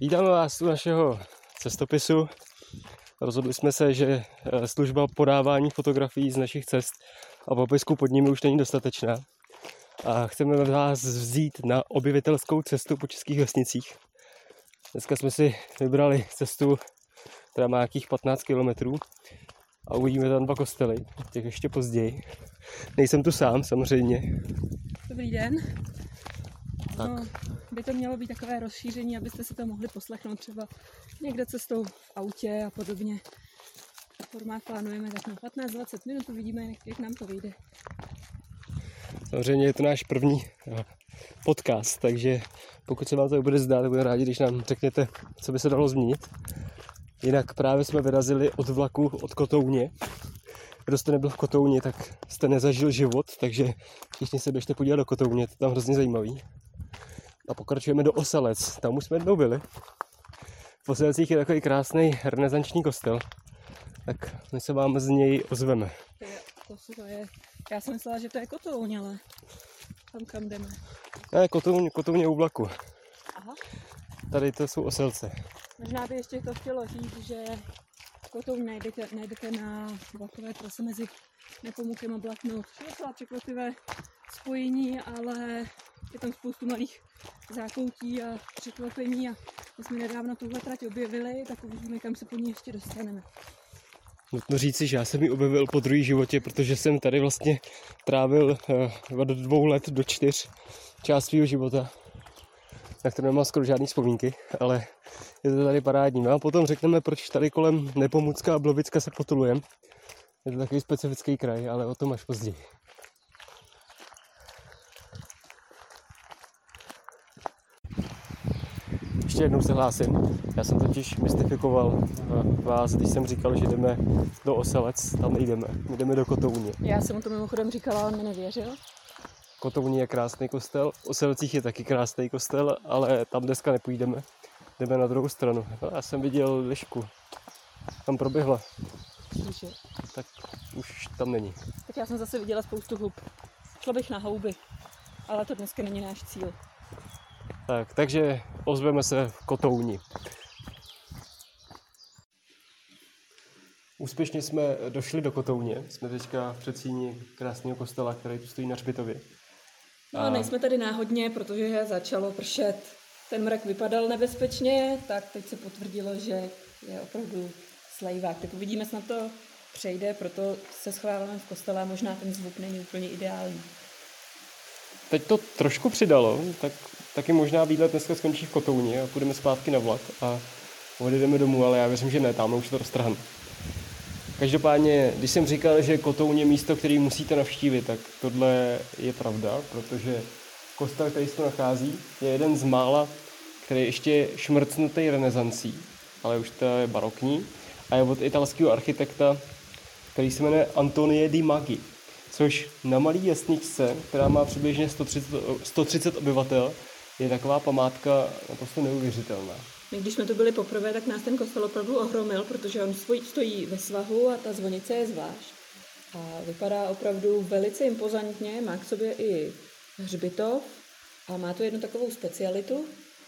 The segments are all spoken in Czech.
Vítáme vás u našeho cestopisu. Rozhodli jsme se, že eh, služba podávání fotografií z našich cest a popisku pod nimi už není dostatečná. A chceme vás vzít na objevitelskou cestu po českých vesnicích. Dneska jsme si vybrali cestu, která má nějakých 15 kilometrů a uvidíme tam dva kostely, těch ještě později. Nejsem tu sám, samozřejmě. Dobrý den. Tak. No, by to mělo být takové rozšíření, abyste si to mohli poslechnout třeba někde cestou v autě a podobně. Formát plánujeme tak na 15-20 minut, uvidíme, jak, jak nám to vyjde. Samozřejmě je to náš první eh, podcast, takže pokud se vám to bude zdát, budeme rádi, když nám řekněte, co by se dalo změnit. Jinak právě jsme vyrazili od vlaku od Kotouně. Kdo jste nebyl v Kotouně, tak jste nezažil život, takže všichni se běžte podívat do Kotouně, to je tam hrozně zajímavý. A pokračujeme do Oselec, tam už jsme jednou byli. V Oselecích je takový krásný renesanční kostel, tak my se vám z něj ozveme. To je, to, to je, já jsem myslela, že to je kotouň, ale tam kam jdeme. Ne, Kotouň, Kotouň je u vlaku. Aha. Tady to jsou Oselce. Možná by ještě to chtělo říct, že kotouň najdete, najdete na vlakové trase mezi Nepomukem a Blatnou. Je docela překvapivé spojení, ale je tam spoustu malých zákoutí a překvapení a my jsme nedávno tuhle trať objevili, tak uvidíme, kam se po ní ještě dostaneme. Nutno říci, že já jsem ji objevil po druhý životě, protože jsem tady vlastně trávil uh, od dvou let do čtyř část svého života, na které nemám skoro žádné vzpomínky, ale je to tady parádní. No a potom řekneme, proč tady kolem Nepomucka a Blovicka se potulujeme. Je to takový specifický kraj, ale o tom až později. Ještě jednou se hlásím. Já jsem totiž mystifikoval eh, vás, když jsem říkal, že jdeme do Oselec, tam nejdeme. My jdeme do Kotouně. Já jsem mu to mimochodem říkala, on mi nevěřil. Kotouně je krásný kostel, Oselcích je taky krásný kostel, ale tam dneska nepůjdeme. Jdeme na druhou stranu. Já jsem viděl lišku. Tam proběhla, že? tak už tam není. Tak já jsem zase viděla spoustu hub. Šla bych na houby, ale to dneska není náš cíl. Tak, takže ozveme se v Kotouni. Úspěšně jsme došli do Kotouně. Jsme teďka v předsíni krásného kostela, který tu stojí na Hřbitově. No a nejsme tady náhodně, protože začalo pršet. Ten mrak vypadal nebezpečně, tak teď se potvrdilo, že je opravdu slejvák. Tak uvidíme, snad to přejde, proto se schováváme v kostele a možná ten zvuk není úplně ideální. Teď to trošku přidalo, tak taky možná výlet dneska skončí v Kotouni a půjdeme zpátky na vlak a odjedeme domů, ale já věřím, že ne, tam už to roztrhan. Každopádně, když jsem říkal, že Kotouň je místo, který musíte navštívit, tak tohle je pravda, protože kostel, který se tu nachází, je jeden z mála, který je ještě šmrcnutý renesancí, ale už to je barokní a je od italského architekta, který se jmenuje Antonie di Magi, což na malý vesničce, která má přibližně 130, 130 obyvatel, je taková památka naprosto neuvěřitelná. My když jsme tu byli poprvé, tak nás ten kostel opravdu ohromil, protože on svoj- stojí ve svahu a ta zvonice je zvlášť. A vypadá opravdu velice impozantně, má k sobě i hřbitov a má tu jednu takovou specialitu,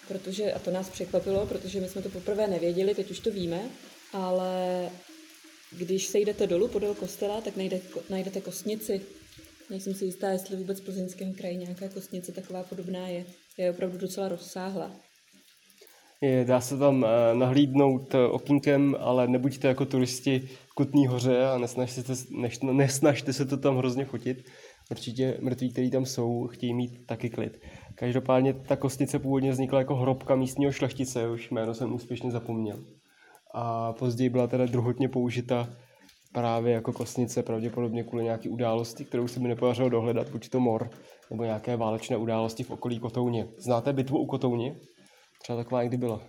protože, a to nás překvapilo, protože my jsme to poprvé nevěděli, teď už to víme, ale když se jdete dolů podél kostela, tak najde, najdete kostnici. Nejsem si jistá, jestli vůbec v plzeňském kraji nějaká kostnice taková podobná je. Je opravdu docela rozsáhlá. Je, dá se tam eh, nahlídnout eh, okýnkem, ale nebuďte jako turisti v Kutný hoře a nesnažte, se- než, nesnažte se to tam hrozně fotit. Určitě mrtví, kteří tam jsou, chtějí mít taky klid. Každopádně ta kostnice původně vznikla jako hrobka místního šlechtice, už jméno jsem úspěšně zapomněl. A později byla teda druhotně použita právě jako kostnice, pravděpodobně kvůli nějaké události, kterou se mi nepodařilo dohledat, buď to mor, nebo nějaké válečné události v okolí Kotouně. Znáte bitvu u Kotouně? Třeba taková někdy byla.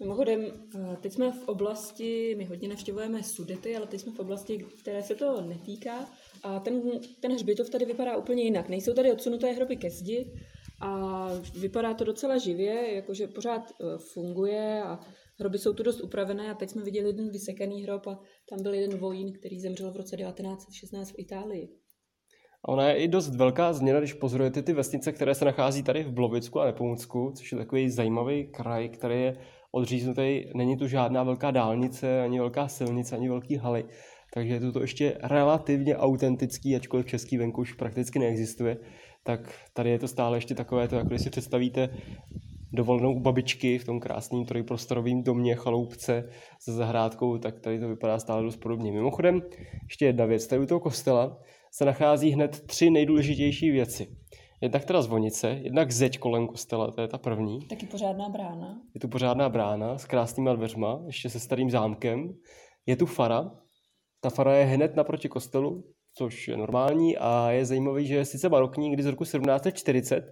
Mimochodem, eh, teď jsme v oblasti, my hodně navštěvujeme Sudety, ale teď jsme v oblasti, které se to netýká. A ten, ten hřbitov tady vypadá úplně jinak. Nejsou tady odsunuté hroby ke zdi a vypadá to docela živě, jakože pořád eh, funguje a hroby jsou tu dost upravené a teď jsme viděli jeden vysekaný hrob a tam byl jeden vojín, který zemřel v roce 1916 v Itálii. A ona je i dost velká změna, když pozorujete ty vesnice, které se nachází tady v Blovicku a Nepomucku, což je takový zajímavý kraj, který je odříznutý, není tu žádná velká dálnice, ani velká silnice, ani velký haly, takže je to ještě relativně autentický, ačkoliv český venku už prakticky neexistuje, tak tady je to stále ještě takové, to, jako když si představíte dovolenou u babičky v tom krásném trojprostorovém domě, chaloupce se zahrádkou, tak tady to vypadá stále dost podobně. Mimochodem, ještě jedna věc, tady u toho kostela se nachází hned tři nejdůležitější věci. Jednak teda zvonice, jednak zeď kolem kostela, to je ta první. Taky pořádná brána. Je tu pořádná brána s krásnýma dveřma, ještě se starým zámkem. Je tu fara. Ta fara je hned naproti kostelu, což je normální a je zajímavý, že je sice barokní, kdy z roku 1740,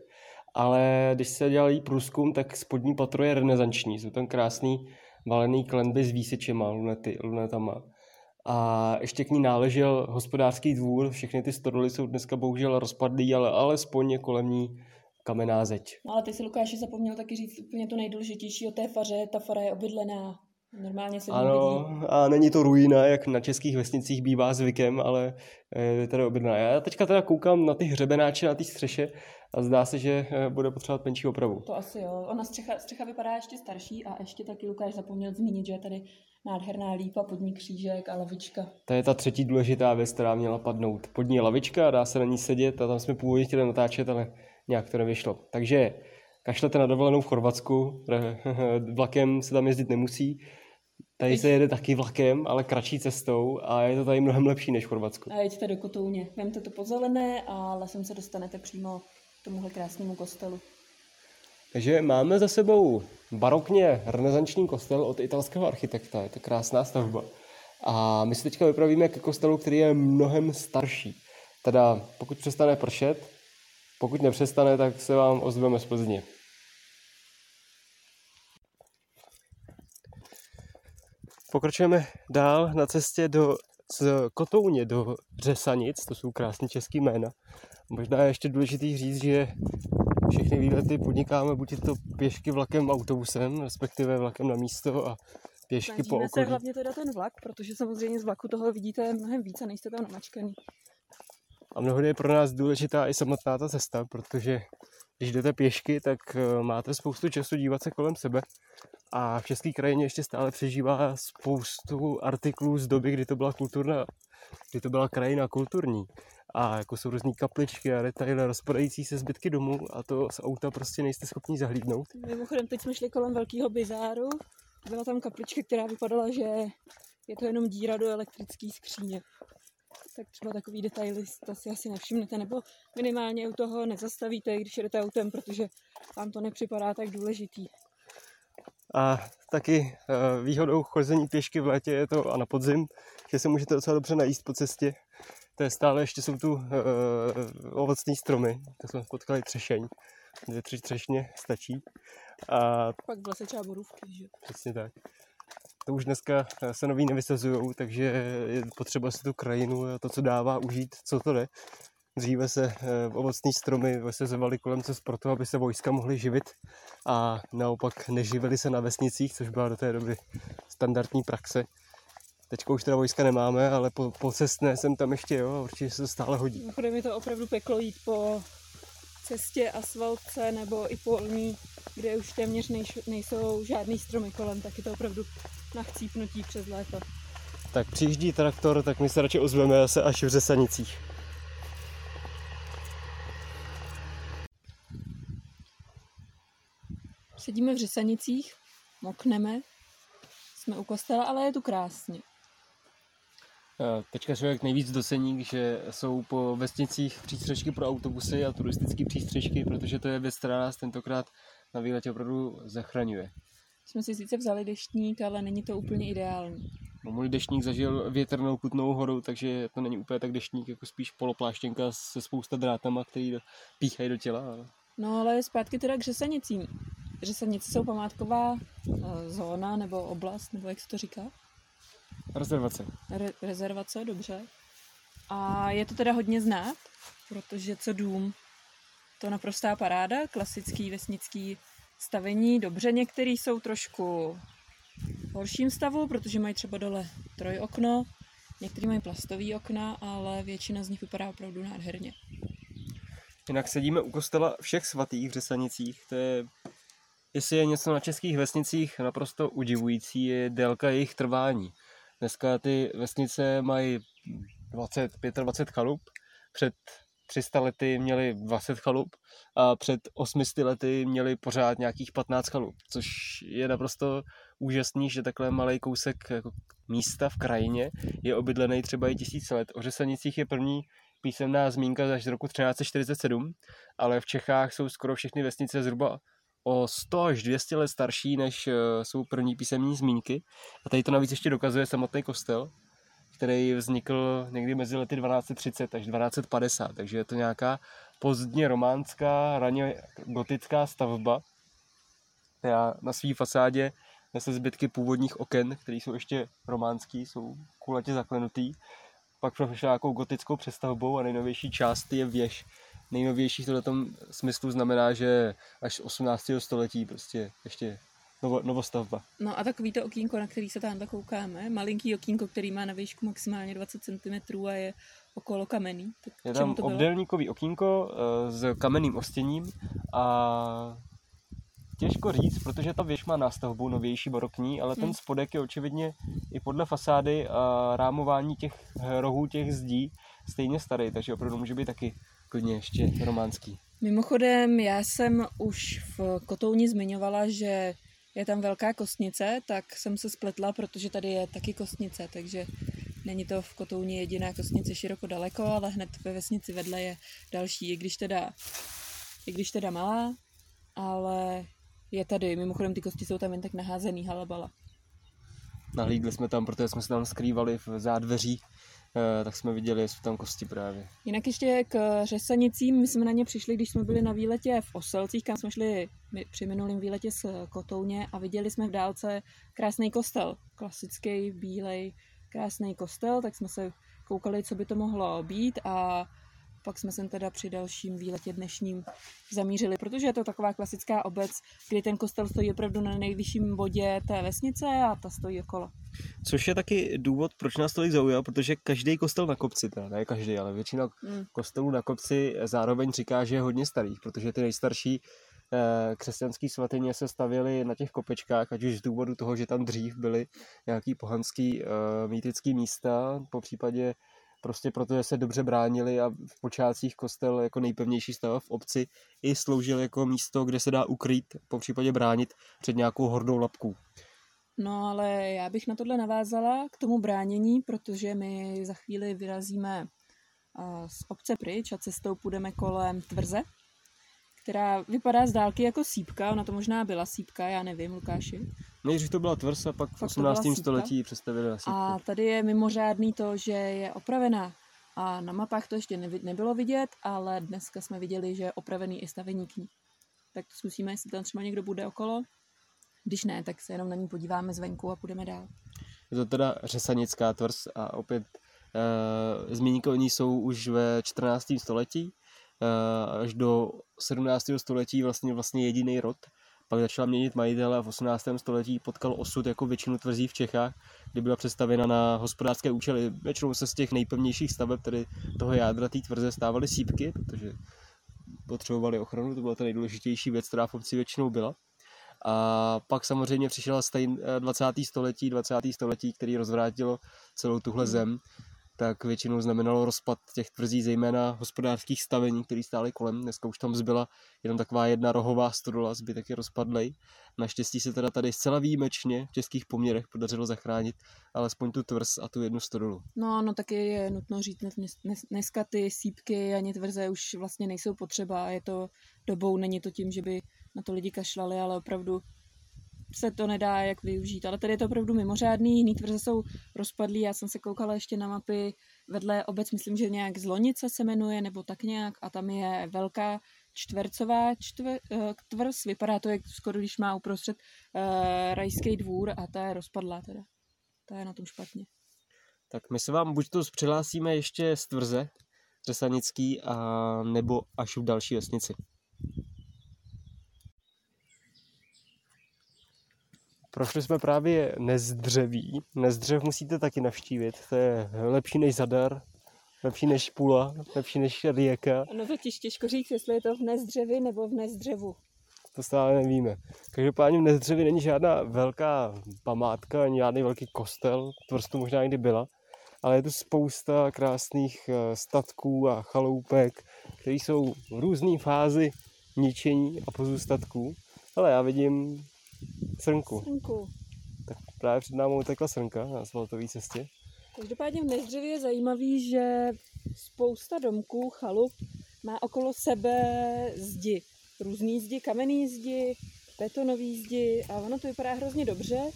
ale když se dělal průzkum, tak spodní patro je renesanční. Jsou tam krásný valený klenby s výsečema, lunety, lunetama. A ještě k ní náležel hospodářský dvůr, všechny ty stodoly jsou dneska bohužel rozpadlý, ale alespoň je kolem ní kamenná zeď. No ale ty si Lukáši zapomněl taky říct úplně to nejdůležitější o té faře. Ta fara je obydlená. Normálně se Ano, a není to ruína, jak na českých vesnicích bývá zvykem, ale je tady obydlená. Já teďka teda koukám na ty hřebenáče na té střeše a zdá se, že eh, bude potřebovat menší opravu. To asi jo. Ona střecha, střecha vypadá ještě starší a ještě taky Lukáš zapomněl zmínit, že je tady nádherná lípa, podní křížek a lavička. To je ta třetí důležitá věc, která měla padnout. Podní lavička, dá se na ní sedět a tam jsme původně chtěli natáčet, ale nějak to nevyšlo. Takže kašlete na dovolenou v Chorvatsku, vlakem se tam jezdit nemusí, Tady se jede taky vlakem, ale kratší cestou a je to tady mnohem lepší než v Chorvatsku. A jeďte do Kotouně. Vemte to po zelené a lesem se dostanete přímo k tomuhle krásnému kostelu. Takže máme za sebou barokně renesanční kostel od italského architekta. Je to krásná stavba. A my se teďka vypravíme ke kostelu, který je mnohem starší. Teda pokud přestane pršet, pokud nepřestane, tak se vám ozveme z Plzně. Pokračujeme dál na cestě do, z Kotouně do Řesanic, to jsou krásné české jména. Možná je ještě důležitý říct, že všechny výlety podnikáme buď to pěšky vlakem, autobusem, respektive vlakem na místo a pěšky Snažíme po okolí. se hlavně teda ten vlak, protože samozřejmě z vlaku toho vidíte mnohem více, nejste tam namačkaný. A mnohdy je pro nás důležitá i samotná ta cesta, protože když jdete pěšky, tak eh, máte spoustu času dívat se kolem sebe a v české krajině ještě stále přežívá spoustu artiklů z doby, kdy to byla kulturna, kdy to byla krajina kulturní. A jako jsou různé kapličky a detaily rozpadající se zbytky domů a to z auta prostě nejste schopni zahlídnout. Mimochodem, teď jsme šli kolem velkého bizáru. Byla tam kaplička, která vypadala, že je to jenom díra do elektrické skříně. Tak třeba takový detaily to si asi nevšimnete, nebo minimálně u toho nezastavíte, když jdete autem, protože vám to nepřipadá tak důležitý. A taky eh, výhodou chození pěšky v létě je to a na podzim, že se můžete docela dobře najíst po cestě. To je stále, ještě jsou tu uh, ovocné stromy, to jsme potkali třešeň, dvě, tři třešně stačí. A pak v lese třeba borůvky, že? Přesně tak. To už dneska se nový nevysazují, takže je potřeba si tu krajinu a to, co dává, užít, co to jde. Dříve se eh, ovocní stromy vysazovaly kolem cest proto, aby se vojska mohly živit a naopak neživili se na vesnicích, což byla do té doby standardní praxe. Teďka už teda vojska nemáme, ale po, po cestné jsem tam ještě, jo, určitě se to stále hodí. Bude mi to opravdu peklo jít po cestě asfaltce nebo i polní, kde už téměř nejsou žádný stromy kolem, tak je to opravdu na chcípnutí přes léto. Tak přijíždí traktor, tak my se radši ozveme zase až v Řesanicích. Sedíme v Řesanicích, mokneme, jsme u kostela, ale je tu krásně. Teďka člověk nejvíc docení, že jsou po vesnicích přístřežky pro autobusy a turistické přístřežky, protože to je věc, která nás tentokrát na výletě opravdu zachraňuje. Jsme si sice vzali deštník, ale není to úplně ideální. No, můj deštník zažil větrnou kutnou horu, takže to není úplně tak deštník, jako spíš polopláštěnka se spousta drátama, který píchají do těla. Ale... No ale zpátky teda k řesanicím. Řesanice jsou památková uh, zóna nebo oblast, nebo jak se to říká? Rezervace. Re- rezervace, dobře. A je to teda hodně znát, protože co dům, to naprostá paráda, klasický vesnický stavení. Dobře, některý jsou trošku v horším stavu, protože mají třeba dole trojokno, některý mají plastový okna, ale většina z nich vypadá opravdu nádherně. Jinak sedíme u kostela všech svatých v Řesanicích, to je jestli je něco na českých vesnicích naprosto udivující, je délka jejich trvání. Dneska ty vesnice mají 20, 25 chalup, před 300 lety měli 20 chalup a před 800 lety měli pořád nějakých 15 chalup, což je naprosto úžasný, že takhle malý kousek jako místa v krajině je obydlený třeba i tisíce let. O Řesanicích je první písemná zmínka až z roku 1347, ale v Čechách jsou skoro všechny vesnice zhruba o 100 až 200 let starší, než eh, jsou první písemní zmínky. A tady to navíc ještě dokazuje samotný kostel, který vznikl někdy mezi lety 1230 až 1250, takže je to nějaká pozdně románská, raně gotická stavba, která na své fasádě nese zbytky původních oken, které jsou ještě románský, jsou kulatě zaklenutý. Pak prošla nějakou gotickou přestavbou a nejnovější část je věž. Nejnovější v tom smyslu znamená, že až z 18. století prostě ještě novo, novostavba. No a takový to okýnko, na který se tam koukáme, malinký okýnko, který má na výšku maximálně 20 cm a je okolo kamenný. Tak je tam to obdélníkový okýnko uh, s kamenným ostěním a těžko říct, protože ta věž má nástavbu novější barokní, ale ten hmm. spodek je očividně i podle fasády a rámování těch rohů těch zdí stejně starý, takže opravdu může být taky klidně ještě románský. Mimochodem, já jsem už v Kotouni zmiňovala, že je tam velká kostnice, tak jsem se spletla, protože tady je taky kostnice, takže není to v Kotouně jediná kostnice široko daleko, ale hned ve vesnici vedle je další, i když teda, i když teda malá, ale je tady. Mimochodem ty kosti jsou tam jen tak naházený halabala. Nahlídli jsme tam, protože jsme se tam skrývali v zádveří, tak jsme viděli, jestli tam kosti právě. Jinak ještě k řesanicím, my jsme na ně přišli, když jsme byli na výletě v Oselcích, kam jsme šli při minulém výletě z Kotouně a viděli jsme v dálce krásný kostel, klasický, bílej, krásný kostel, tak jsme se koukali, co by to mohlo být a pak jsme sem teda při dalším výletě dnešním zamířili, protože je to taková klasická obec, kdy ten kostel stojí opravdu na nejvyšším bodě té vesnice a ta stojí okolo. Což je taky důvod, proč nás tolik zaujal, protože každý kostel na kopci, teda ne každý, ale většina mm. kostelů na kopci zároveň říká, že je hodně starých, protože ty nejstarší eh, křesťanské svatyně se stavěly na těch kopečkách, ať už z důvodu toho, že tam dřív byly nějaký pohanský uh, mýtický místa, po případě prostě protože se dobře bránili a v počátcích kostel jako nejpevnější stava v obci i sloužil jako místo, kde se dá ukrýt, po případě bránit před nějakou hordou lapků. No ale já bych na tohle navázala k tomu bránění, protože my za chvíli vyrazíme z obce pryč a cestou půjdeme kolem tvrze, která vypadá z dálky jako sípka, ona to možná byla sípka, já nevím, Lukáši. Nejdřív to byla tvrz a pak v 18. století přestavili na sípku. A tady je mimořádný to, že je opravená. A na mapách to ještě nebylo vidět, ale dneska jsme viděli, že je opravený i stavení k ní. Tak to zkusíme, jestli tam třeba někdo bude okolo. Když ne, tak se jenom na ní podíváme zvenku a půjdeme dál. Je to teda řesanická tvrz a opět e, zmínky o ní jsou už ve 14. století Eh, až do 17. století vlastně, vlastně jediný rod. Pak začala měnit majitele a v 18. století potkal osud jako většinu tvrzí v Čechách, kdy byla přestavěna na hospodářské účely. Většinou se z těch nejpevnějších staveb, tedy toho jádra té tvrze, stávaly sípky, protože potřebovali ochranu, to byla ta nejdůležitější věc, která v obci většinou byla. A pak samozřejmě přišel 20. století, 20. století, který rozvrátilo celou tuhle zem tak většinou znamenalo rozpad těch tvrzí, zejména hospodářských stavení, které stály kolem. Dneska už tam zbyla jenom taková jedna rohová stodola, zbytek je rozpadlej. Naštěstí se teda tady zcela výjimečně v českých poměrech podařilo zachránit alespoň tu tvrz a tu jednu stodolu. No, no taky je nutno říct, dneska ty sípky ani tvrze už vlastně nejsou potřeba. Je to dobou, není to tím, že by na to lidi kašlali, ale opravdu se to nedá jak využít. Ale tady je to opravdu mimořádný, jiný tvrze jsou rozpadlý, já jsem se koukala ještě na mapy vedle obec, myslím, že nějak Zlonice se jmenuje, nebo tak nějak, a tam je velká čtvercová čtver, eh, tvrz, vypadá to, jak skoro když má uprostřed uh, rajský dvůr a ta je rozpadlá teda. Ta je na tom špatně. Tak my se vám buď to přihlásíme ještě z tvrze Řesanický, a nebo až v další vesnici. Prošli jsme právě Nezdřeví. Nezdřev musíte taky navštívit. To je lepší než Zadar, lepší než Pula, lepší než Rijeka. No totiž těžko říct, jestli je to v Nezdřevi nebo v Nezdřevu. to stále nevíme. Každopádně v Nezdřevě není žádná velká památka, ani žádný velký kostel, tvrstu možná někdy byla, ale je tu spousta krásných eh, statků a chaloupek, které jsou v různé fázi ničení a pozůstatků. Ale já vidím srnku. Srnku. Tak právě před námi utekla srnka na asfaltové cestě. Každopádně v Nezdřevě je zajímavý, že spousta domků, chalup má okolo sebe zdi. Různý zdi, kamenný zdi, betonový zdi a ono to vypadá hrozně dobře.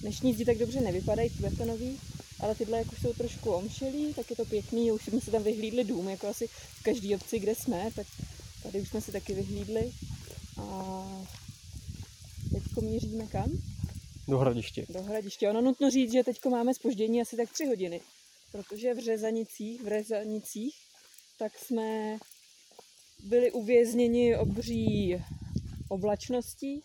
Dnešní zdi tak dobře nevypadají, betonový, ale tyhle jako jsou trošku omšelí, tak je to pěkný, už jsme si tam vyhlídli dům, jako asi v každé obci, kde jsme, tak tady už jsme si taky vyhlídli. A teď míříme kam? Do hradiště. Do hradiště. Ono nutno říct, že teď máme spoždění asi tak tři hodiny, protože v Řezanicích, v Řezanicích, tak jsme byli uvězněni obří oblačností,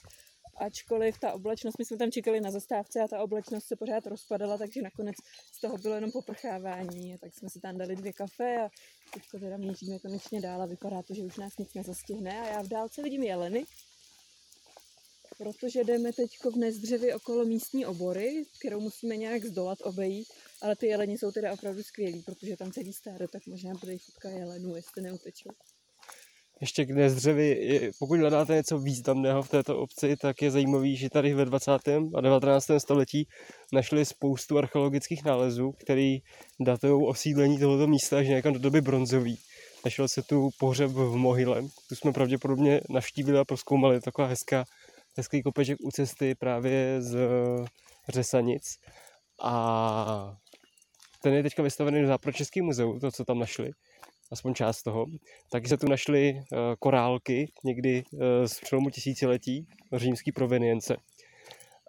ačkoliv ta oblačnost, my jsme tam čekali na zastávce a ta oblačnost se pořád rozpadala, takže nakonec z toho bylo jenom poprchávání. A tak jsme si tam dali dvě kafe a teď teda míříme konečně dál a vypadá to, že už nás nic nezastihne. A já v dálce vidím jeleny, protože jdeme teď v Nezdřevi okolo místní obory, kterou musíme nějak zdolat, obejít, ale ty jeleni jsou teda opravdu skvělí, protože tam celý stádo, tak možná bude i fotka jelenů, jestli neutečou. Ještě k Nezdřevi, pokud hledáte něco významného v této obci, tak je zajímavý, že tady ve 20. a 19. století našli spoustu archeologických nálezů, které datují osídlení tohoto místa až nějakam do doby bronzový. Našel se tu pohřeb v Mohyle, tu jsme pravděpodobně navštívili a proskoumali, taková hezká hezký kopeček u cesty právě z Řesanic. A ten je teďka vystavený v Západočeském muzeu, to, co tam našli, aspoň část toho. Taky se tu našly uh, korálky někdy uh, z přelomu tisíciletí, římský provenience.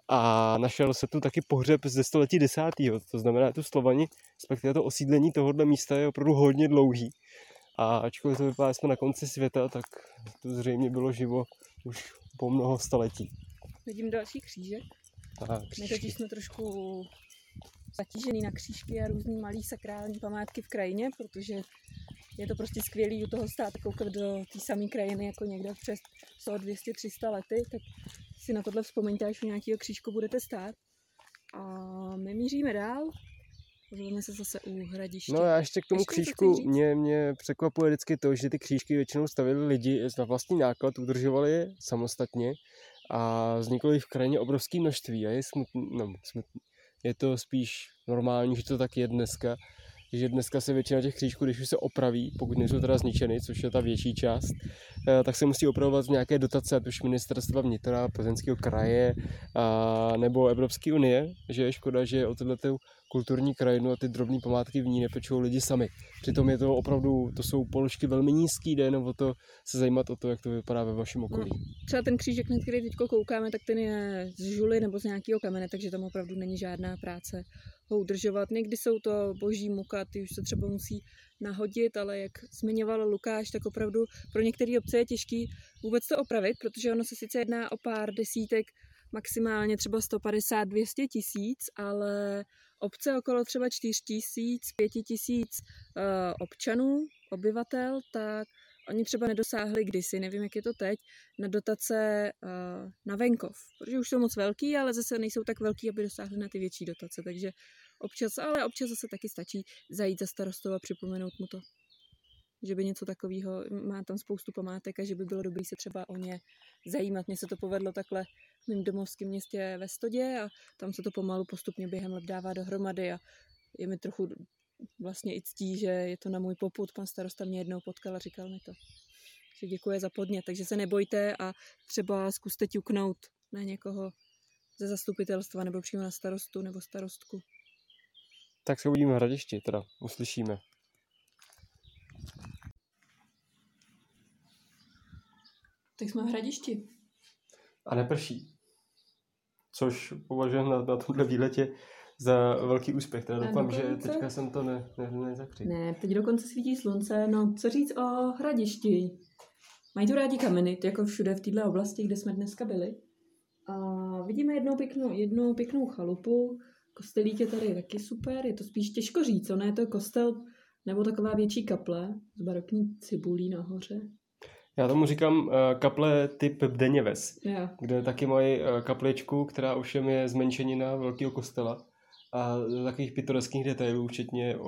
A našel se tu taky pohřeb ze století desátého, to znamená, tu Slovani, respektive to osídlení tohohle místa je opravdu hodně dlouhý. A ačkoliv to vypadá, jsme na konci světa, tak to zřejmě bylo živo už po mnoho století. Vidím další křížek. My totiž jsme trošku zatížený na křížky a různý malý sakrální památky v krajině, protože je to prostě skvělý u toho stát koukat do té samé krajiny jako někde přes 100, 200, 300 lety, tak si na tohle vzpomeňte, až u nějakého křížku budete stát. A my míříme dál, Pozveme se zase u hradiště. No já ještě k tomu ještě křížku, mě, mě překvapuje vždycky to, že ty křížky většinou stavili lidi na vlastní náklad, udržovali je samostatně a vzniklo jich v krajině obrovské množství a je smutný, no, smutný. Je to spíš normální, že to tak je dneska, že dneska se většina těch křížků, když už se opraví, pokud nejsou teda zničeny, což je ta větší část, eh, tak se musí opravovat v nějaké dotace, ať už ministerstva vnitra, plzeňského kraje a, nebo Evropské unie, že je škoda, že o tohleto kulturní krajinu a ty drobné památky v ní nepečou lidi sami. Přitom je to opravdu, to jsou položky velmi nízký, jde jenom o to se zajímat o to, jak to vypadá ve vašem okolí. No, třeba ten křížek, na který teď koukáme, tak ten je z žuly nebo z nějakého kamene, takže tam opravdu není žádná práce ho udržovat. Někdy jsou to boží muka, ty už se třeba musí nahodit, ale jak zmiňoval Lukáš, tak opravdu pro některé obce je těžký vůbec to opravit, protože ono se sice jedná o pár desítek, maximálně třeba 150-200 tisíc, ale obce okolo třeba 4 tisíc, 5 tisíc uh, občanů, obyvatel, tak oni třeba nedosáhli kdysi, nevím, jak je to teď, na dotace uh, na venkov, protože už jsou moc velký, ale zase nejsou tak velký, aby dosáhli na ty větší dotace, takže občas, ale občas zase taky stačí zajít za starostou a připomenout mu to že by něco takového, má tam spoustu památek a že by bylo dobré se třeba o ně zajímat. Mně se to povedlo takhle v mém domovském městě ve Stodě a tam se to pomalu postupně během let dává dohromady a je mi trochu vlastně i ctí, že je to na můj poput. Pan starosta mě jednou potkal a říkal mi to. Že děkuje za podnět, takže se nebojte a třeba zkuste ťuknout na někoho ze zastupitelstva nebo přímo na starostu nebo starostku. Tak se uvidíme v hradišti, teda uslyšíme. Tak jsme v hradišti. A neprší. Což považujeme na, na tomhle výletě za velký úspěch. Teda doufám, že teďka jsem to ne, ne, nezakřil. Ne, teď dokonce svítí slunce. No, co říct o hradišti? Mají tu rádi kameny, jako všude v této oblasti, kde jsme dneska byli. A vidíme jednu pěknou, jednu pěknou chalupu. Kostelík je tady taky super, je to spíš těžko říct, co ne, je to kostel nebo taková větší kaple s barokní cibulí nahoře. Já tomu říkám uh, kaple typ Bdeněves, Jo. kde taky mají uh, kapličku, která ovšem je zmenšenina velkého kostela a takových pitoreských detailů, včetně uh,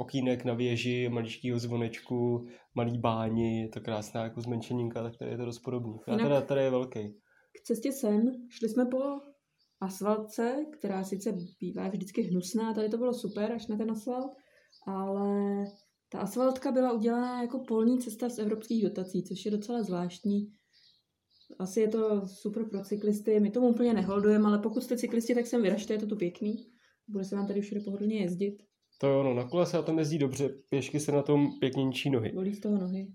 okýnek na věži, maličkého zvonečku, malý báni, je to krásná jako zmenšeninka, tak tady je to dost podobný. A teda tady je velký. K cestě sem šli jsme po asfaltce, která sice bývá vždycky hnusná, tady to bylo super až na ten asfalt, ale ta asfaltka byla udělaná jako polní cesta z evropských dotací, což je docela zvláštní. Asi je to super pro cyklisty, my tomu úplně neholdujeme, ale pokud jste cyklisti, tak sem vyražte, je to tu pěkný. Bude se vám tady všude pohodlně jezdit. To jo, no, na kole se na tom jezdí dobře, pěšky se na tom pěkně ničí nohy. Bolí z toho nohy.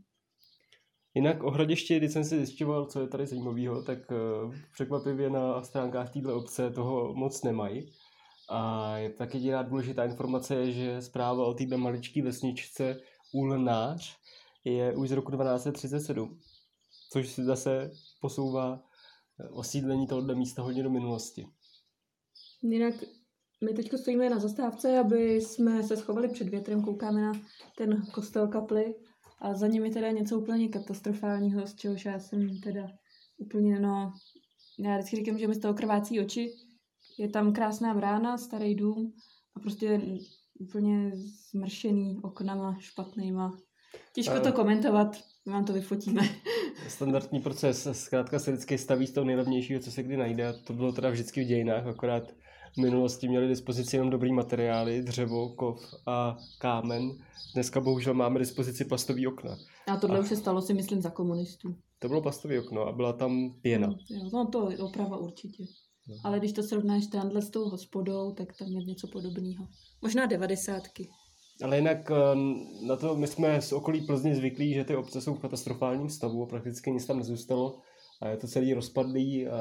Jinak o hradišti, když jsem si zjišťoval, co je tady zajímavého, tak uh, překvapivě na stránkách této obce toho moc nemají. A je tak jediná důležitá informace je, že zpráva o této maličké vesničce Ulnář je už z roku 1237, což si zase posouvá eh, osídlení tohoto místa hodně do minulosti. Jinak my teď stojíme na zastávce, aby jsme se schovali před větrem, koukáme na ten kostel kaply a za nimi teda něco úplně katastrofálního, z čehož já jsem teda úplně, no, já vždycky říkám, že mi z toho krvácí oči. Je tam krásná brána, starý dům a prostě úplně zmršený oknama špatnýma. Těžko to Eh. komentovat, vám to vyfotíme. Standardní proces, zkrátka se vždycky staví z toho nejlevnějšího, co se kdy najde. To bylo teda vždycky v dějinách, akorát v minulosti měli dispozici jenom dobrý materiály, dřevo, kov a kámen. Dneska bohužel máme dispozici plastový okna. A tohle A- už se stalo si myslím za komunistů. To bylo plastové okno a byla tam pěna. Jo, no to je oprava určitě. No. Ale když to srovnáš tamhle s tou hospodou, tak tam je něco podobného. Možná devadesátky. Ale jinak eh, na to my jsme z okolí Plzně zvyklí, že ty obce jsou v katastrofálním stavu a prakticky nic tam nezůstalo. A je to celý rozpadlý a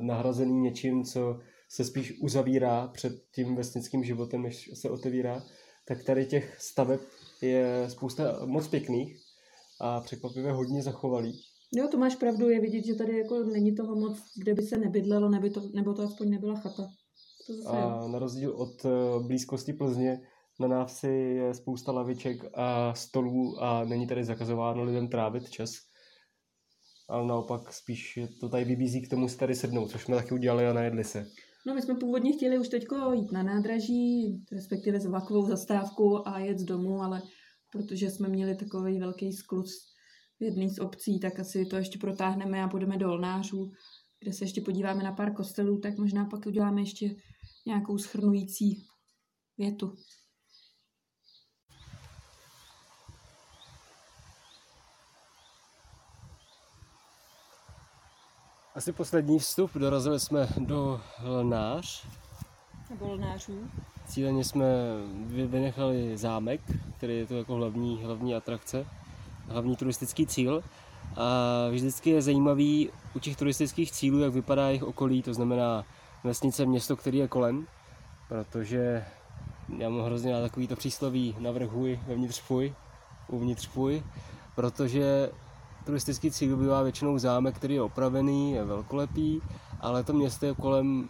nahrazený něčím, co se spíš uzavírá před tím vesnickým životem, než se otevírá. Tak tady těch staveb je spousta moc pěkných a překvapivě hodně zachovalých. Jo, to máš pravdu, je vidět, že tady jako není toho moc, kde by se nebydlelo, nebo to, nebo to aspoň nebyla chata. To zase jo. A na rozdíl od eh, blízkosti Plzně na návsi je spousta laviček a stolů a není tady zakazováno lidem trávit čas. Ale naopak spíš je to tady vybízí k tomu si tady sednout, což jsme taky udělali a najedli se. No my jsme původně chtěli už teďko jít na nádraží, respektive s vlakovou zastávku a jet z domu, ale protože jsme měli takový velký sklus v jedné z obcí, tak asi to ještě protáhneme a půjdeme do Olnářů, kde se ještě podíváme na pár kostelů, tak možná pak uděláme ještě nějakou schrnující větu. Asi poslední vstup, dorazili jsme do Lnář. Nebo Olnářů. Cíleně jsme vy- vynechali zámek, který je to jako hlavní, hlavní atrakce, hlavní turistický cíl. A vždycky je zajímavý u těch turistických cílů, jak vypadá jejich okolí, to znamená vesnice, město, který je kolem, protože já mám hrozně rád takový to přísloví navrhuj, vevnitř fuj, uvnitř fuj, protože turistický cíl bývá většinou zámek, který je opravený, je velkolepý, ale to město je kolem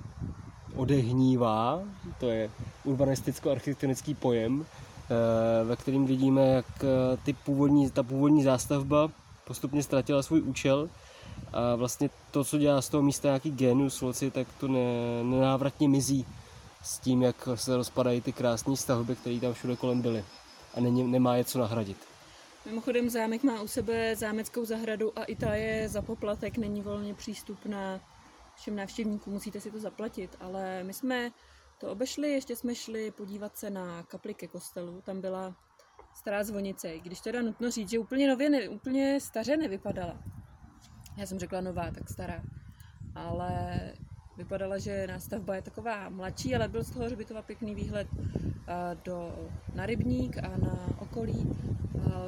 odehnívá, to je urbanisticko-architektonický pojem, eh, ve kterým vidíme, jak eh, ty původní, ta původní zástavba postupně ztratila svůj účel a vlastně to, co dělá z toho místa nějaký genius loci, tak to ne, nenávratně mizí s tím, jak se rozpadají ty krásné stavby, které tam všude kolem byly. A není, nemá je co nahradit. Mimochodem zámek má u sebe zámeckou zahradu a i ta je za poplatek, není volně přístupná všem návštěvníkům, musíte si to zaplatit. Ale my jsme to obešli, ještě jsme šli podívat se na kapli ke kostelu, tam byla stará zvonice, i když teda nutno říct, že úplně nově, ne, úplně staře nevypadala. Já jsem řekla nová, tak stará. Ale vypadala, že nástavba je taková mladší, ale byl z toho hřbitova pěkný výhled a, do, na rybník a na okolí.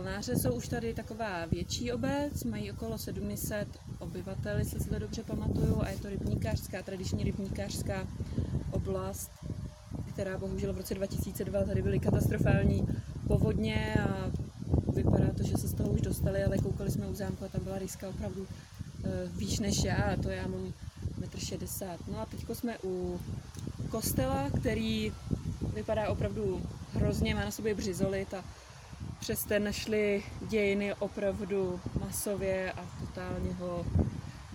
Lnáře jsou už tady taková větší obec, mají okolo 700 obyvatel, jestli si to dobře pamatuju, a je to rybníkářská, tradiční rybníkářská oblast, která bohužel v roce 2002 tady byly katastrofální povodně a vypadá to, že se z toho už dostali, ale koukali jsme u zámku a tam byla rýska opravdu eh, výš než já, a to já mám 1,60 m. No a teďko jsme u kostela, který vypadá opravdu hrozně, má na sobě břizolit a přes ten šly dějiny opravdu masově a totálně ho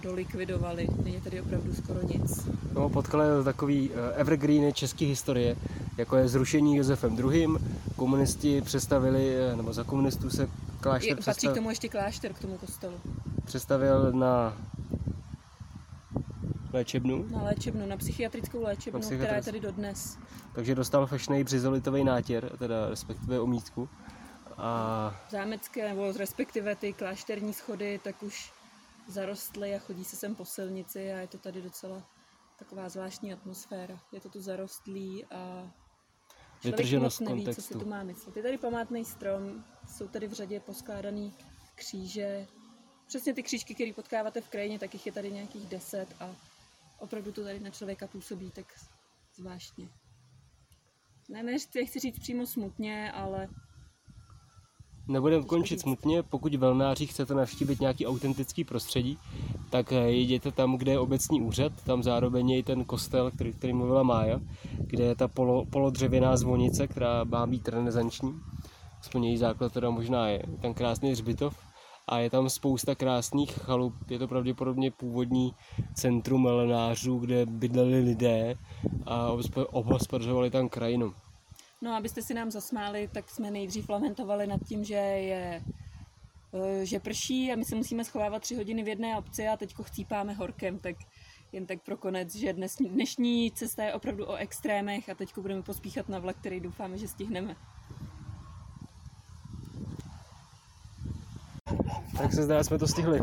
dolikvidovali. Není tady opravdu skoro nic. No, potkal takový eh, evergreen české historie, jako je zrušení Josefem II. Komunisti přestavili, eh, nebo za komunistů se klášter Je, patří přestav, k tomu ještě klášter, k tomu kostelu. přestavil na léčebnu, Na léčebnu, na psychiatrickou léčebnu, Na která je tady dodnes. takže dostal fešnej břizolitový nátěr, teda respektive omítku. A Zámecké, nebo respektive ty klášterní schody, tak už zarostly a chodí se sem po silnici a je to tady docela taková zvláštní atmosféra. Je to tu zarostlý a člověk moc neví, co kontextu. si tu má myslet. Je tady památný strom, jsou tady v řadě poskládaný kříže. Přesně ty křížky, které potkáváte v krajině, tak jich je tady nějakých deset a opravdu to tady na člověka působí tak zvláštně. Ne, nechci chci říct přímo smutně, ale nebudeme končit smutně, pokud Velnáři chcete navštívit nějaký autentický prostředí, tak eh, jděte tam, kde je obecní úřad, tam zároveň je i ten kostel, který, který mluvila Mája, kde je ta polo, polodřevěná zvonice, která má být renesanční, aspoň její základ teda možná je, tam krásný hřbitov a je tam spousta krásných chalup, je to pravděpodobně původní centrum melenářů, kde bydleli lidé a obhospo- obhospodařovali tam krajinu. No, abyste si nám zasmáli, tak jsme nejdřív lamentovali nad tím, že je eh, že prší a my se musíme schovávat tři hodiny v jedné obci a teďko chcípáme horkem, tak jen tak pro konec, že dnes, dnešní cesta je opravdu o extrémech a teďko budeme pospíchat na vlak, který doufáme, že stihneme. Tak se zdá, jsme to stihli.